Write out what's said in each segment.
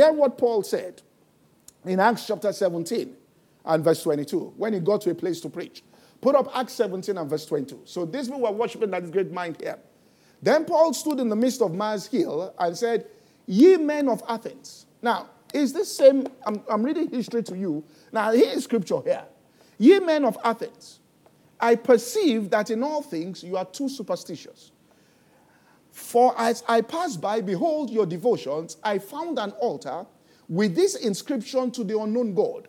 Hear what Paul said in Acts chapter 17 and verse 22 when he got to a place to preach. Put up Acts 17 and verse 22. So these people were worshiping that great mind here. Then Paul stood in the midst of Mars Hill and said, Ye men of Athens. Now, is this same? I'm, I'm reading history to you. Now, here is scripture here. Ye men of Athens, I perceive that in all things you are too superstitious. For as I passed by, behold your devotions, I found an altar with this inscription to the unknown God,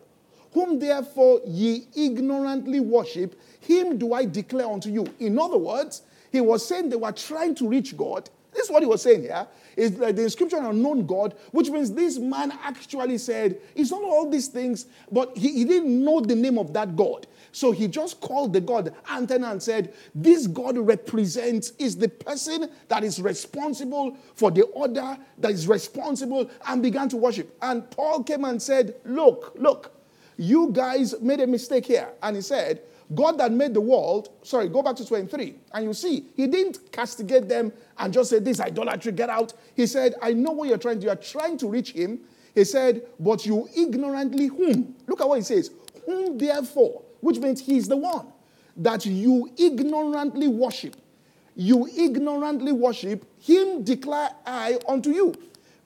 whom therefore ye ignorantly worship, him do I declare unto you. In other words, he was saying they were trying to reach God. This is what he was saying here. Is like the inscription unknown God, which means this man actually said, it's not all these things, but he, he didn't know the name of that God. So he just called the God antenna and said, This God represents, is the person that is responsible for the order that is responsible, and began to worship. And Paul came and said, Look, look, you guys made a mistake here. And he said, God that made the world, sorry, go back to 23, and you see, he didn't castigate them and just say, This idolatry, get out. He said, I know what you're trying to do. You're trying to reach him. He said, But you ignorantly whom? Look at what he says. Whom therefore which means he's the one that you ignorantly worship. You ignorantly worship, him declare I unto you.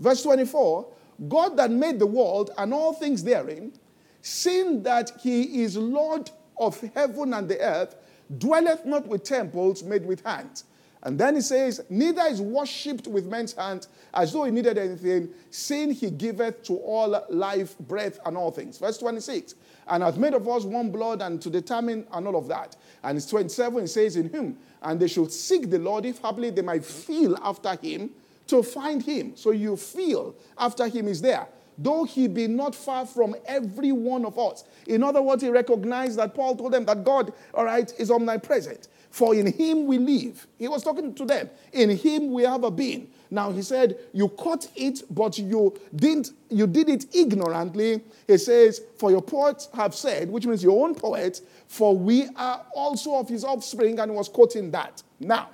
Verse 24 God that made the world and all things therein, seeing that he is Lord of heaven and the earth, dwelleth not with temples made with hands. And then he says, Neither is worshipped with men's hands as though he needed anything, seeing he giveth to all life, breath, and all things. Verse 26 and hath made of us one blood and to determine and all of that. And it's 27, it says in him, and they should seek the Lord if happily they might feel after him to find him. So you feel after him is there. Though he be not far from every one of us. In other words, he recognized that Paul told them that God, all right, is omnipresent. For in him we live. He was talking to them. In him we have a being. Now he said, You caught it, but you didn't, you did it ignorantly. He says, For your poets have said, which means your own poets, for we are also of his offspring, and he was quoting that. Now,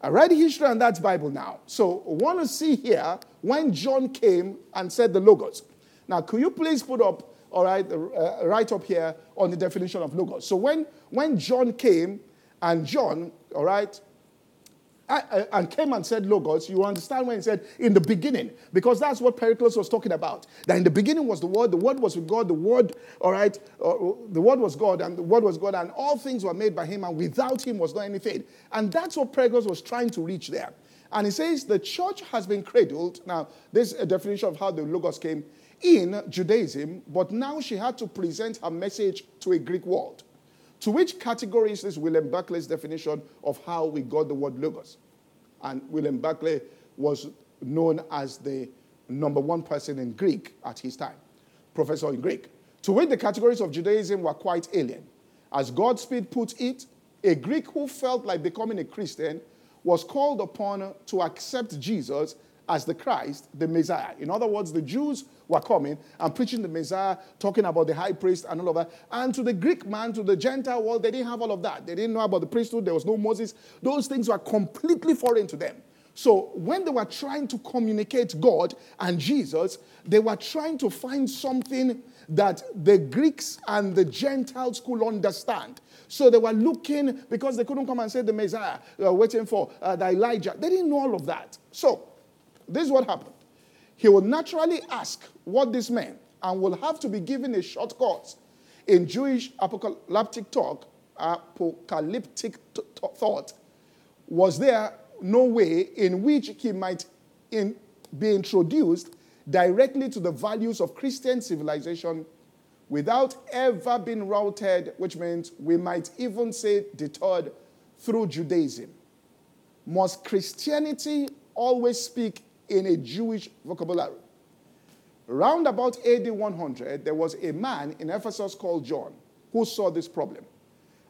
I read history and that's Bible now. So I want to see here when John came and said the logos. Now, could you please put up, all right, uh, right up here on the definition of logos. So when, when John came and John, all right, and came and said logos, you understand when he said in the beginning, because that's what Pericles was talking about. That in the beginning was the Word, the Word was with God, the Word, all right, uh, the Word was God, and the Word was God, and all things were made by Him, and without Him was not anything. And that's what Pericles was trying to reach there. And he says the church has been cradled. Now, this is a definition of how the logos came in Judaism, but now she had to present her message to a Greek world. To which category is this William Barclay's definition of how we got the word logos? And William Barclay was known as the number one person in Greek at his time, professor in Greek. To which the categories of Judaism were quite alien. As Goodspeed put it, a Greek who felt like becoming a Christian was called upon to accept Jesus as the Christ, the Messiah. In other words, the Jews were coming and preaching the Messiah, talking about the high priest and all of that. And to the Greek man, to the Gentile world, they didn't have all of that. They didn't know about the priesthood, there was no Moses. Those things were completely foreign to them. So when they were trying to communicate God and Jesus, they were trying to find something that the Greeks and the Gentiles could understand. So they were looking because they couldn't come and say the Messiah, they were waiting for uh, the Elijah. They didn't know all of that. So this is what happened. He will naturally ask what this meant and will have to be given a short course in Jewish apocalyptic talk, apocalyptic t- thought. Was there no way in which he might in, be introduced directly to the values of Christian civilization without ever being routed, which means we might even say deterred through Judaism? Must Christianity always speak in a Jewish vocabulary. Round about AD 100, there was a man in Ephesus called John who saw this problem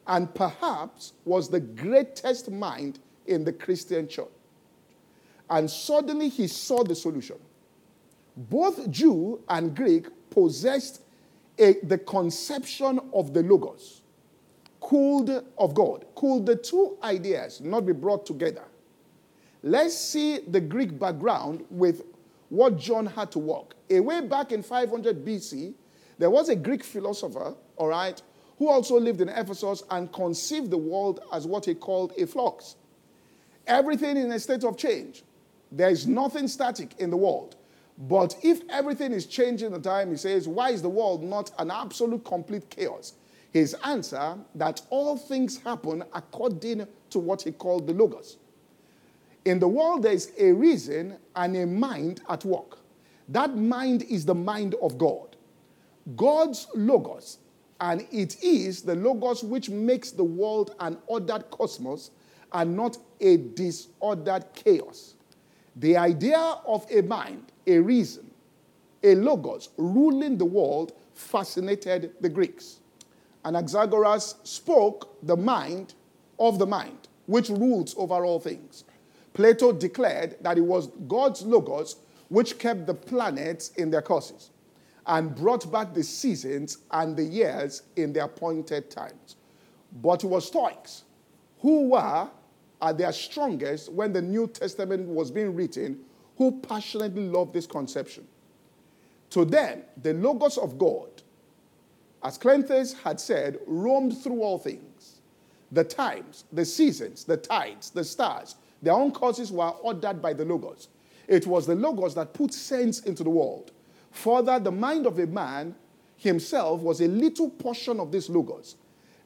and perhaps was the greatest mind in the Christian church. And suddenly he saw the solution. Both Jew and Greek possessed a, the conception of the Logos, could of God. Could the two ideas not be brought together? Let's see the Greek background with what John had to work. A way back in 500 BC, there was a Greek philosopher, all right, who also lived in Ephesus and conceived the world as what he called a flux. Everything in a state of change. There is nothing static in the world. But if everything is changing the time, he says, why is the world not an absolute complete chaos? His answer that all things happen according to what he called the logos. In the world, there is a reason and a mind at work. That mind is the mind of God. God's logos, and it is the logos which makes the world an ordered cosmos and not a disordered chaos. The idea of a mind, a reason, a logos ruling the world fascinated the Greeks. Anaxagoras spoke the mind of the mind, which rules over all things. Plato declared that it was God's logos which kept the planets in their courses and brought back the seasons and the years in their appointed times. But it was Stoics who were at their strongest when the New Testament was being written who passionately loved this conception. To them, the Logos of God, as Cleanthes had said, roamed through all things. The times, the seasons, the tides, the stars, their own courses were ordered by the Logos. It was the Logos that put sense into the world. Further, the mind of a man himself was a little portion of this Logos.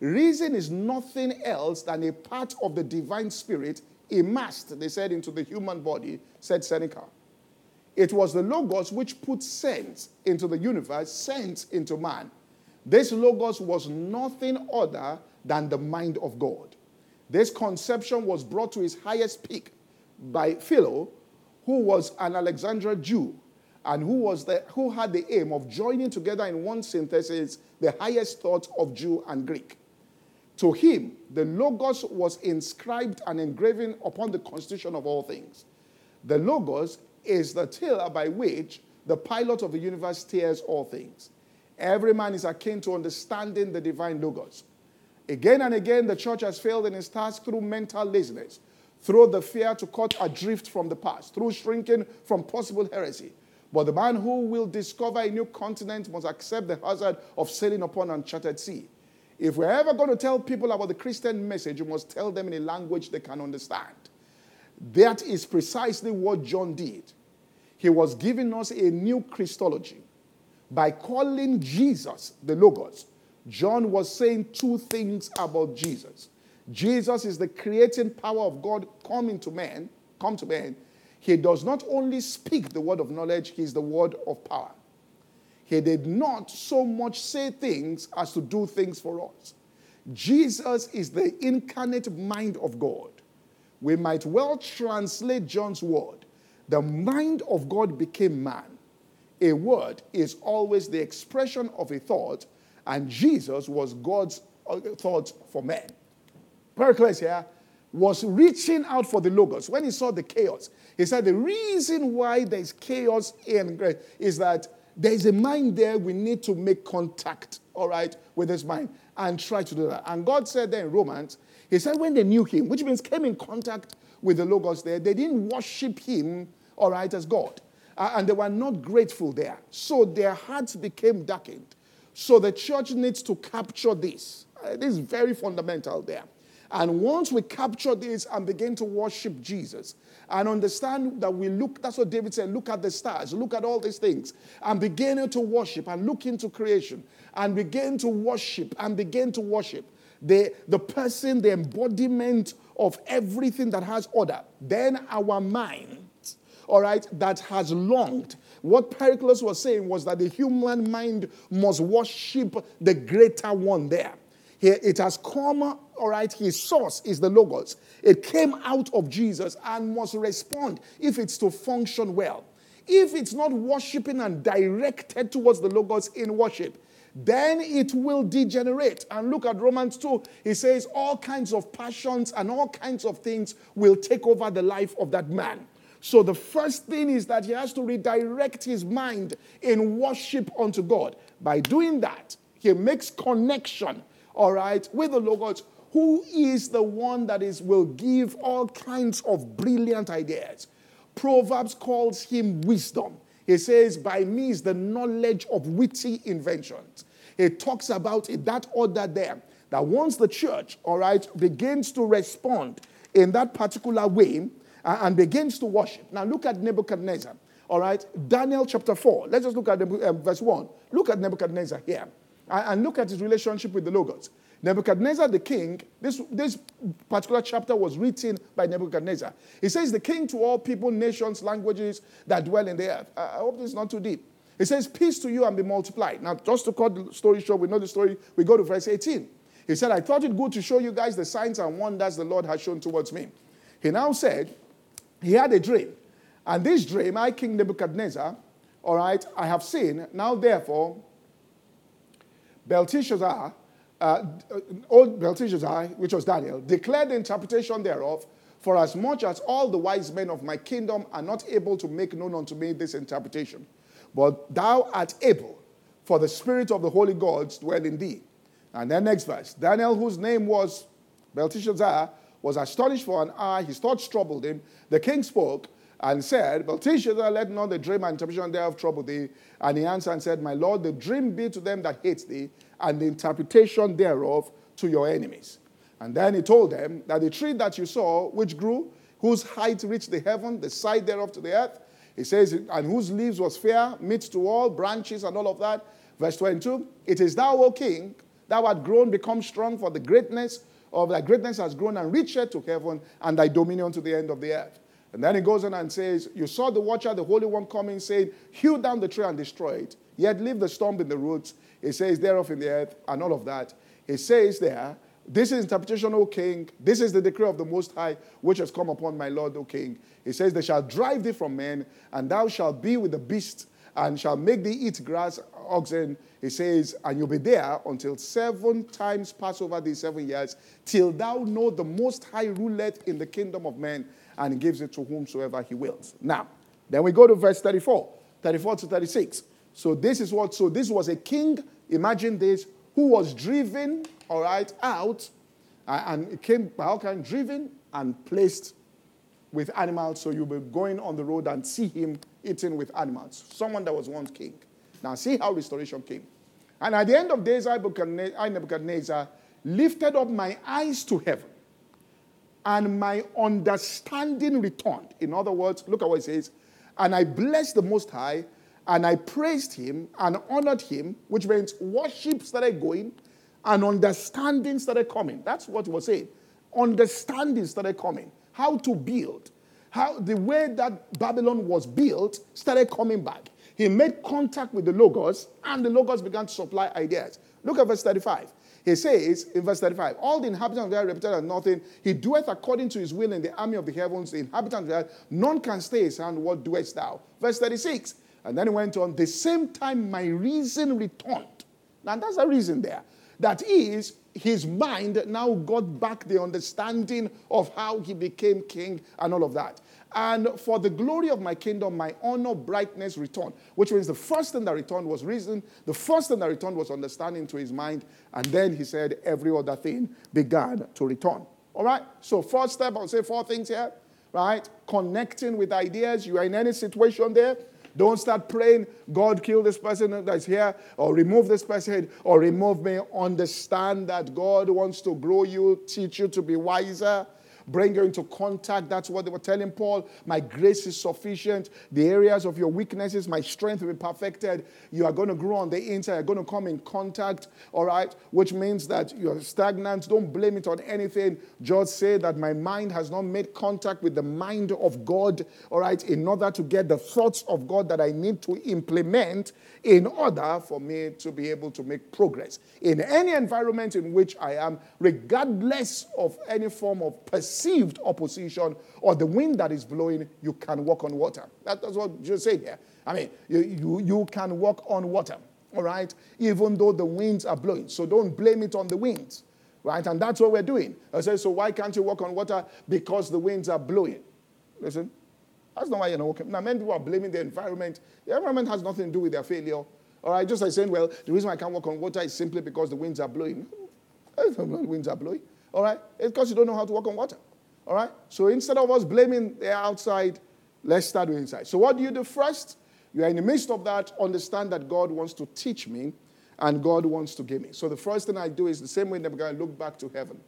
Reason is nothing else than a part of the divine spirit immersed, they said, into the human body, said Seneca. It was the Logos which put sense into the universe, sense into man. This Logos was nothing other than the mind of God. This conception was brought to its highest peak by Philo, who was an Alexandria Jew and who, was the, who had the aim of joining together in one synthesis the highest thoughts of Jew and Greek. To him, the Logos was inscribed and engraven upon the constitution of all things. The Logos is the tiller by which the pilot of the universe steers all things. Every man is akin to understanding the divine Logos. Again and again, the church has failed in its task through mental laziness, through the fear to cut adrift from the past, through shrinking from possible heresy. But the man who will discover a new continent must accept the hazard of sailing upon uncharted sea. If we're ever going to tell people about the Christian message, we must tell them in a language they can understand. That is precisely what John did. He was giving us a new Christology by calling Jesus the Logos John was saying two things about Jesus. Jesus is the creating power of God coming to man, come to man. He does not only speak the word of knowledge, he is the word of power. He did not so much say things as to do things for us. Jesus is the incarnate mind of God. We might well translate John's word. The mind of God became man. A word is always the expression of a thought and Jesus was God's uh, thoughts for men. Pericles here was reaching out for the logos. When he saw the chaos, he said the reason why there's chaos in grace is that there's a mind there we need to make contact, all right, with this mind and try to do that. And God said there in Romans, he said when they knew him, which means came in contact with the logos there, they didn't worship him, all right, as God. Uh, and they were not grateful there. So their hearts became darkened. So the church needs to capture this. Uh, this is very fundamental there. And once we capture this and begin to worship Jesus and understand that we look, that's what David said, look at the stars, look at all these things, and begin to worship and look into creation and begin to worship and begin to worship the, the person, the embodiment of everything that has order, then our mind, all right, that has longed what Pericles was saying was that the human mind must worship the greater one there. Here it has come, all right, his source is the Logos. It came out of Jesus and must respond if it's to function well. If it's not worshiping and directed towards the Logos in worship, then it will degenerate. And look at Romans 2. He says all kinds of passions and all kinds of things will take over the life of that man. So the first thing is that he has to redirect his mind in worship unto God. By doing that, he makes connection, all right, with the Logos, who is the one that is will give all kinds of brilliant ideas. Proverbs calls him wisdom. He says, By me is the knowledge of witty inventions. He talks about in that order there that once the church, all right, begins to respond in that particular way and begins to worship. Now look at Nebuchadnezzar, all right, Daniel chapter 4. Let's just look at uh, verse 1. Look at Nebuchadnezzar here and, and look at his relationship with the Logos. Nebuchadnezzar the king, this, this particular chapter was written by Nebuchadnezzar. He says, The king to all people, nations, languages that dwell in the earth. I hope this is not too deep. He says, Peace to you and be multiplied. Now, just to cut the story short, we know the story. We go to verse 18. He said, I thought it good to show you guys the signs and wonders the Lord has shown towards me. He now said, He had a dream. And this dream, I, King Nebuchadnezzar, all right, I have seen. Now, therefore, Belteshazzar, uh, old Belteshazzar, which was Daniel, declared the interpretation thereof, for as much as all the wise men of my kingdom are not able to make known unto me this interpretation. But thou art able, for the spirit of the holy gods dwell in thee. And then next verse Daniel, whose name was Belteshazzar, was astonished for an hour. His thoughts troubled him. The king spoke and said, Belteshazzar, let not the dream and interpretation thereof trouble thee. And he answered and said, My Lord, the dream be to them that hate thee, and the interpretation thereof to your enemies. And then he told them that the tree that you saw, which grew, whose height reached the heaven, the side thereof to the earth, he says, and whose leaves was fair, meat to all, branches and all of that. Verse 22, it is thou, O king, thou art grown, become strong, for the greatness of thy greatness has grown and reached to heaven, and thy dominion to the end of the earth. And then he goes on and says, You saw the watcher, the Holy One, coming, saying, Hew down the tree and destroy it, yet leave the stump in the roots. He says, Thereof in the earth, and all of that. He says there, This is interpretation, O king. This is the decree of the Most High, which has come upon my Lord, O king. He says, They shall drive thee from men, and thou shalt be with the beasts, and shall make thee eat grass, oxen. He says, And you'll be there until seven times pass over these seven years, till thou know the Most High ruleth in the kingdom of men and gives it to whomsoever he wills. Now, then we go to verse 34, 34 to 36. So this is what, so this was a king, imagine this, who was driven, all right, out, uh, and came all kind driven and placed with animals. So you'll be going on the road and see him eating with animals. Someone that was once king. Now see how restoration came. And at the end of days, I, Nebuchadnezzar, lifted up my eyes to heaven and my understanding returned. In other words, look at what it says. And I blessed the Most High, and I praised him and honored him, which means worship started going and understanding started coming. That's what was saying. Understanding started coming. How to build. How the way that Babylon was built started coming back. He made contact with the Logos, and the Logos began to supply ideas. Look at verse 35. He says in verse 35, All the inhabitants of the earth reputed as nothing. He doeth according to his will in the army of the heavens, the inhabitants of the earth. None can stay his hand. What doest thou? Verse 36. And then he went on, The same time my reason returned. Now that's a reason there. That is, his mind now got back the understanding of how he became king and all of that. And for the glory of my kingdom, my honor, brightness returned. Which means the first thing that returned was reason. The first thing that returned was understanding to his mind. And then he said, every other thing began to return. All right? So, first step, I'll say four things here. Right? Connecting with ideas. You are in any situation there. Don't start praying, God, kill this person that's here, or remove this person, or remove me. Understand that God wants to grow you, teach you to be wiser bring you into contact. That's what they were telling Paul. My grace is sufficient. The areas of your weaknesses, my strength will be perfected. You are going to grow on the inside. You're going to come in contact, all right? Which means that you're stagnant. Don't blame it on anything. Just say that my mind has not made contact with the mind of God, all right, in order to get the thoughts of God that I need to implement in order for me to be able to make progress in any environment in which I am, regardless of any form of perceived opposition or the wind that is blowing, you can walk on water. That, that's what you say here. I mean, you, you, you can walk on water, all right, even though the winds are blowing. So don't blame it on the winds, right? And that's what we're doing. I say, so why can't you walk on water? Because the winds are blowing. Listen, that's not why you're not walking. Now, many people are blaming the environment. The environment has nothing to do with their failure. All right, just like saying, well, the reason I can't walk on water is simply because the winds are blowing. The winds are blowing. All right, it's because you don't know how to walk on water. All right, so instead of us blaming the outside, Let's start with inside. So, what do you do first? You are in the midst of that, understand that God wants to teach me and God wants to give me. So, the first thing I do is the same way that we're going to look back to heaven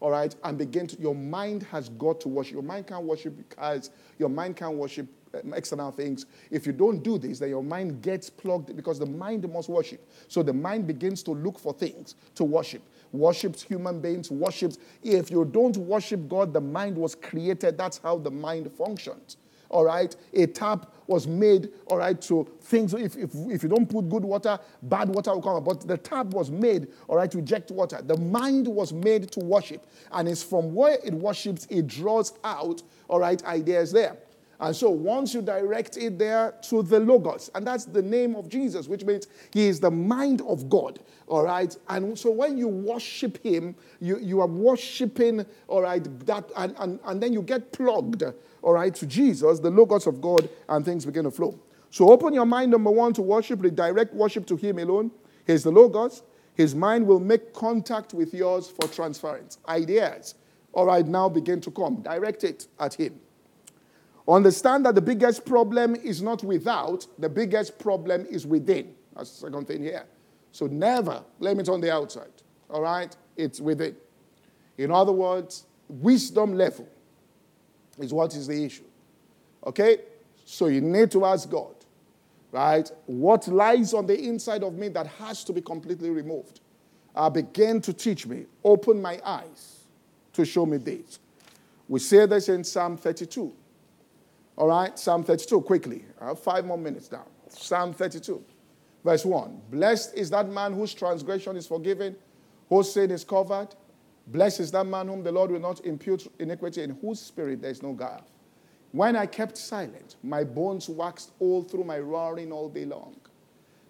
all right, and begin to, your mind has got to worship. Your mind can't worship because your mind can't worship um, external things. If you don't do this, then your mind gets plugged because the mind must worship. So the mind begins to look for things to worship. Worships human beings, worships. If you don't worship God, the mind was created. That's how the mind functions all right? A tap was made, all right, so things, if, if, if you don't put good water, bad water will come out. But the tap was made, all right, to eject water. The mind was made to worship. And it's from where it worships, it draws out, all right, ideas there. And so once you direct it there to the Logos, and that's the name of Jesus, which means he is the mind of God. All right. And so when you worship him, you, you are worshiping, all right, that, and, and, and then you get plugged, all right, to Jesus, the Logos of God, and things begin to flow. So open your mind, number one, to worship, redirect worship to him alone. Here's the Logos. His mind will make contact with yours for transference. Ideas, all right, now begin to come. Direct it at him. Understand that the biggest problem is not without, the biggest problem is within. That's the second thing here. So never blame it on the outside. All right? It's within. In other words, wisdom level is what is the issue. Okay? So you need to ask God, right? What lies on the inside of me that has to be completely removed? Uh, begin to teach me, open my eyes to show me this. We say this in Psalm 32. All right, Psalm 32, quickly. I have five more minutes now. Psalm 32, verse 1. Blessed is that man whose transgression is forgiven, whose sin is covered. Blessed is that man whom the Lord will not impute iniquity, in whose spirit there is no guile. When I kept silent, my bones waxed old through my roaring all day long.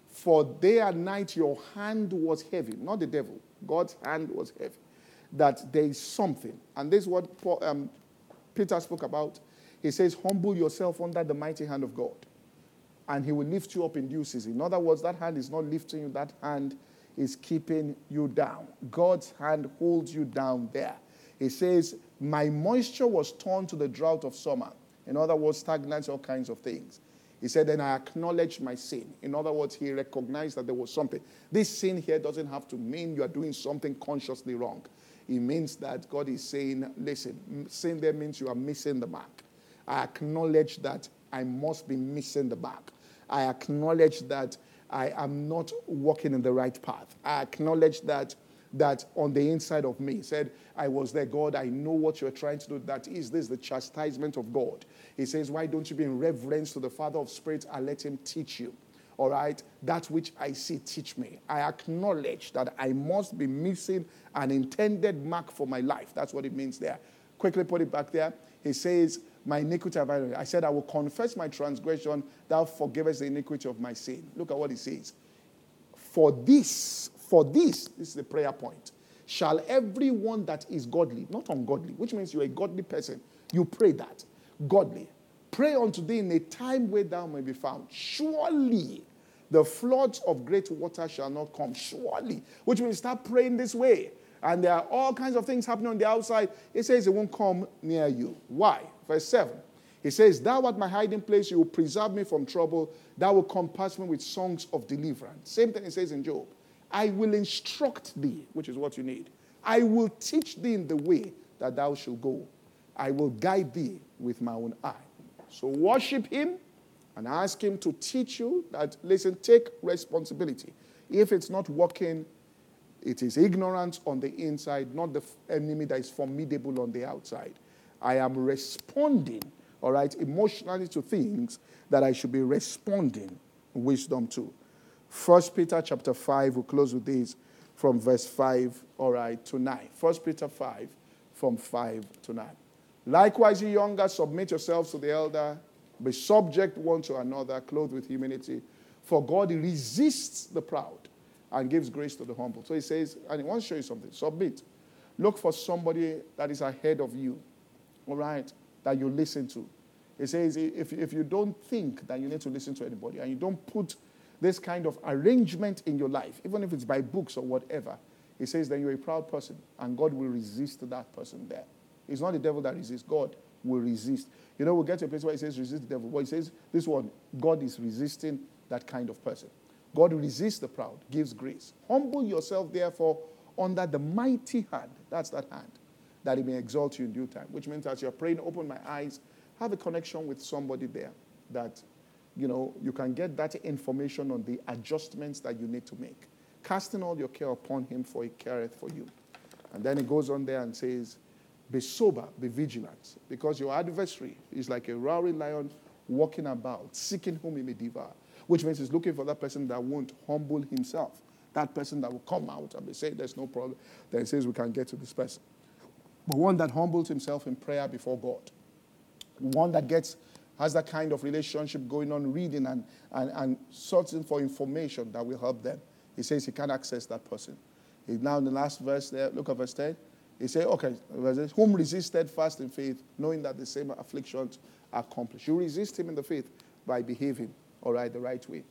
For day and night your hand was heavy, not the devil, God's hand was heavy. That there is something. And this is what Paul, um, Peter spoke about he says, Humble yourself under the mighty hand of God, and He will lift you up in due season. In other words, that hand is not lifting you, that hand is keeping you down. God's hand holds you down there. He says, My moisture was turned to the drought of summer. In other words, stagnancy, all kinds of things. He said, Then I acknowledged my sin. In other words, he recognized that there was something. This sin here doesn't have to mean you are doing something consciously wrong. It means that God is saying, Listen, sin there means you are missing the mark. I acknowledge that I must be missing the mark. I acknowledge that I am not walking in the right path. I acknowledge that that on the inside of me said, I was there, God, I know what you're trying to do. That is this the chastisement of God. He says, Why don't you be in reverence to the Father of spirits and let him teach you? All right, that which I see, teach me. I acknowledge that I must be missing an intended mark for my life. That's what it means there. Quickly put it back there. He says, my iniquity have I I said, I will confess my transgression, thou forgivest the iniquity of my sin. Look at what he says. For this, for this, this is the prayer point, shall everyone that is godly, not ungodly, which means you're a godly person, you pray that. Godly. Pray unto thee in a time where thou may be found. Surely the floods of great water shall not come. Surely. Which means start praying this way. And there are all kinds of things happening on the outside. It says it won't come near you. Why? Verse 7. He says, Thou art my hiding place, you will preserve me from trouble, thou will compass me with songs of deliverance. Same thing he says in Job. I will instruct thee, which is what you need. I will teach thee in the way that thou shalt go. I will guide thee with my own eye. So worship him and ask him to teach you that, listen, take responsibility. If it's not working, it is ignorance on the inside, not the enemy that is formidable on the outside. I am responding, all right, emotionally to things that I should be responding wisdom to. First Peter chapter 5, we'll close with this from verse 5, all right, to 9. First Peter 5, from 5 to 9. Likewise, you younger, submit yourselves to the elder, be subject one to another, clothed with humility. For God resists the proud and gives grace to the humble. So he says, and he wants to show you something. Submit. Look for somebody that is ahead of you all right, that you listen to. He says if, if you don't think that you need to listen to anybody and you don't put this kind of arrangement in your life, even if it's by books or whatever, he says then you're a proud person and God will resist that person there. It's not the devil that resists God, will resist. You know, we'll get to a place where it says resist the devil. But it says this one, God is resisting that kind of person. God resists the proud, gives grace. Humble yourself, therefore, under the mighty hand. That's that hand. That he may exalt you in due time. Which means as you're praying, open my eyes, have a connection with somebody there that, you know, you can get that information on the adjustments that you need to make. Casting all your care upon him, for he careth for you. And then he goes on there and says, Be sober, be vigilant, because your adversary is like a roaring lion walking about, seeking whom he may devour which means he's looking for that person that won't humble himself. That person that will come out and be saying there's no problem. Then he says we can get to this person. But one that humbles himself in prayer before God. One that gets has that kind of relationship going on, reading and, and, and searching for information that will help them. He says he can't access that person. He, now in the last verse there, look at verse 10. He said, okay, whom resisted fast in faith, knowing that the same afflictions are accomplished. You resist him in the faith by behaving all right, the right way.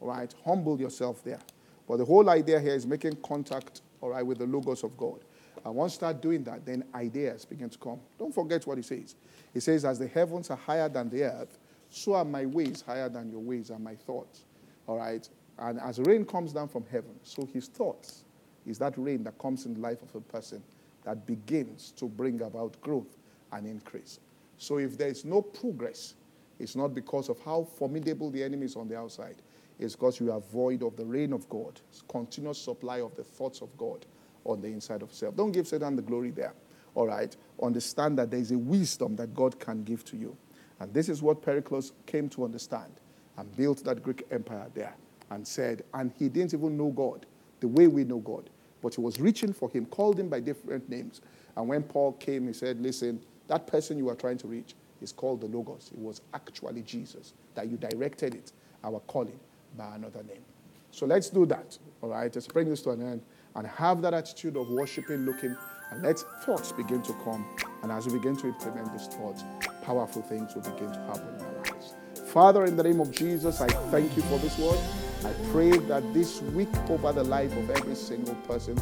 All right, humble yourself there. But the whole idea here is making contact, all right, with the logos of God. And once you start doing that, then ideas begin to come. Don't forget what he says. He says, As the heavens are higher than the earth, so are my ways higher than your ways and my thoughts. All right? And as rain comes down from heaven, so his thoughts is that rain that comes in the life of a person that begins to bring about growth and increase. So if there is no progress it's not because of how formidable the enemy is on the outside. It's because you are void of the rain of God, continuous supply of the thoughts of God on the inside of self. Don't give Satan the glory there. All right? Understand that there is a wisdom that God can give to you. And this is what Pericles came to understand and built that Greek empire there and said, and he didn't even know God the way we know God, but he was reaching for him, called him by different names. And when Paul came, he said, Listen, that person you are trying to reach, is called the Logos. It was actually Jesus, that you directed it, our calling, by another name. So let's do that, all right? Let's bring this to an end and have that attitude of worshiping, looking, and let thoughts begin to come. And as we begin to implement these thoughts, powerful things will begin to happen in our lives. Father, in the name of Jesus, I thank you for this word. I pray that this week over the life of every single person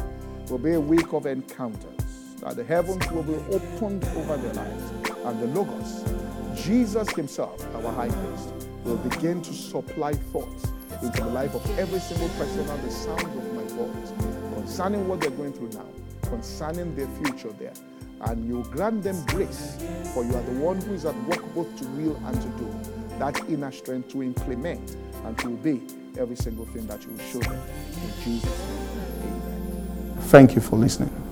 will be a week of encounters, that the heavens will be opened over their lives and the Logos, Jesus Himself, our high priest, will begin to supply thoughts into the life of every single person on the sound of my voice concerning what they're going through now, concerning their future there. And you grant them grace, for you are the one who is at work both to will and to do that inner strength to implement and to obey every single thing that you show them. In Jesus' name, amen. Thank you for listening.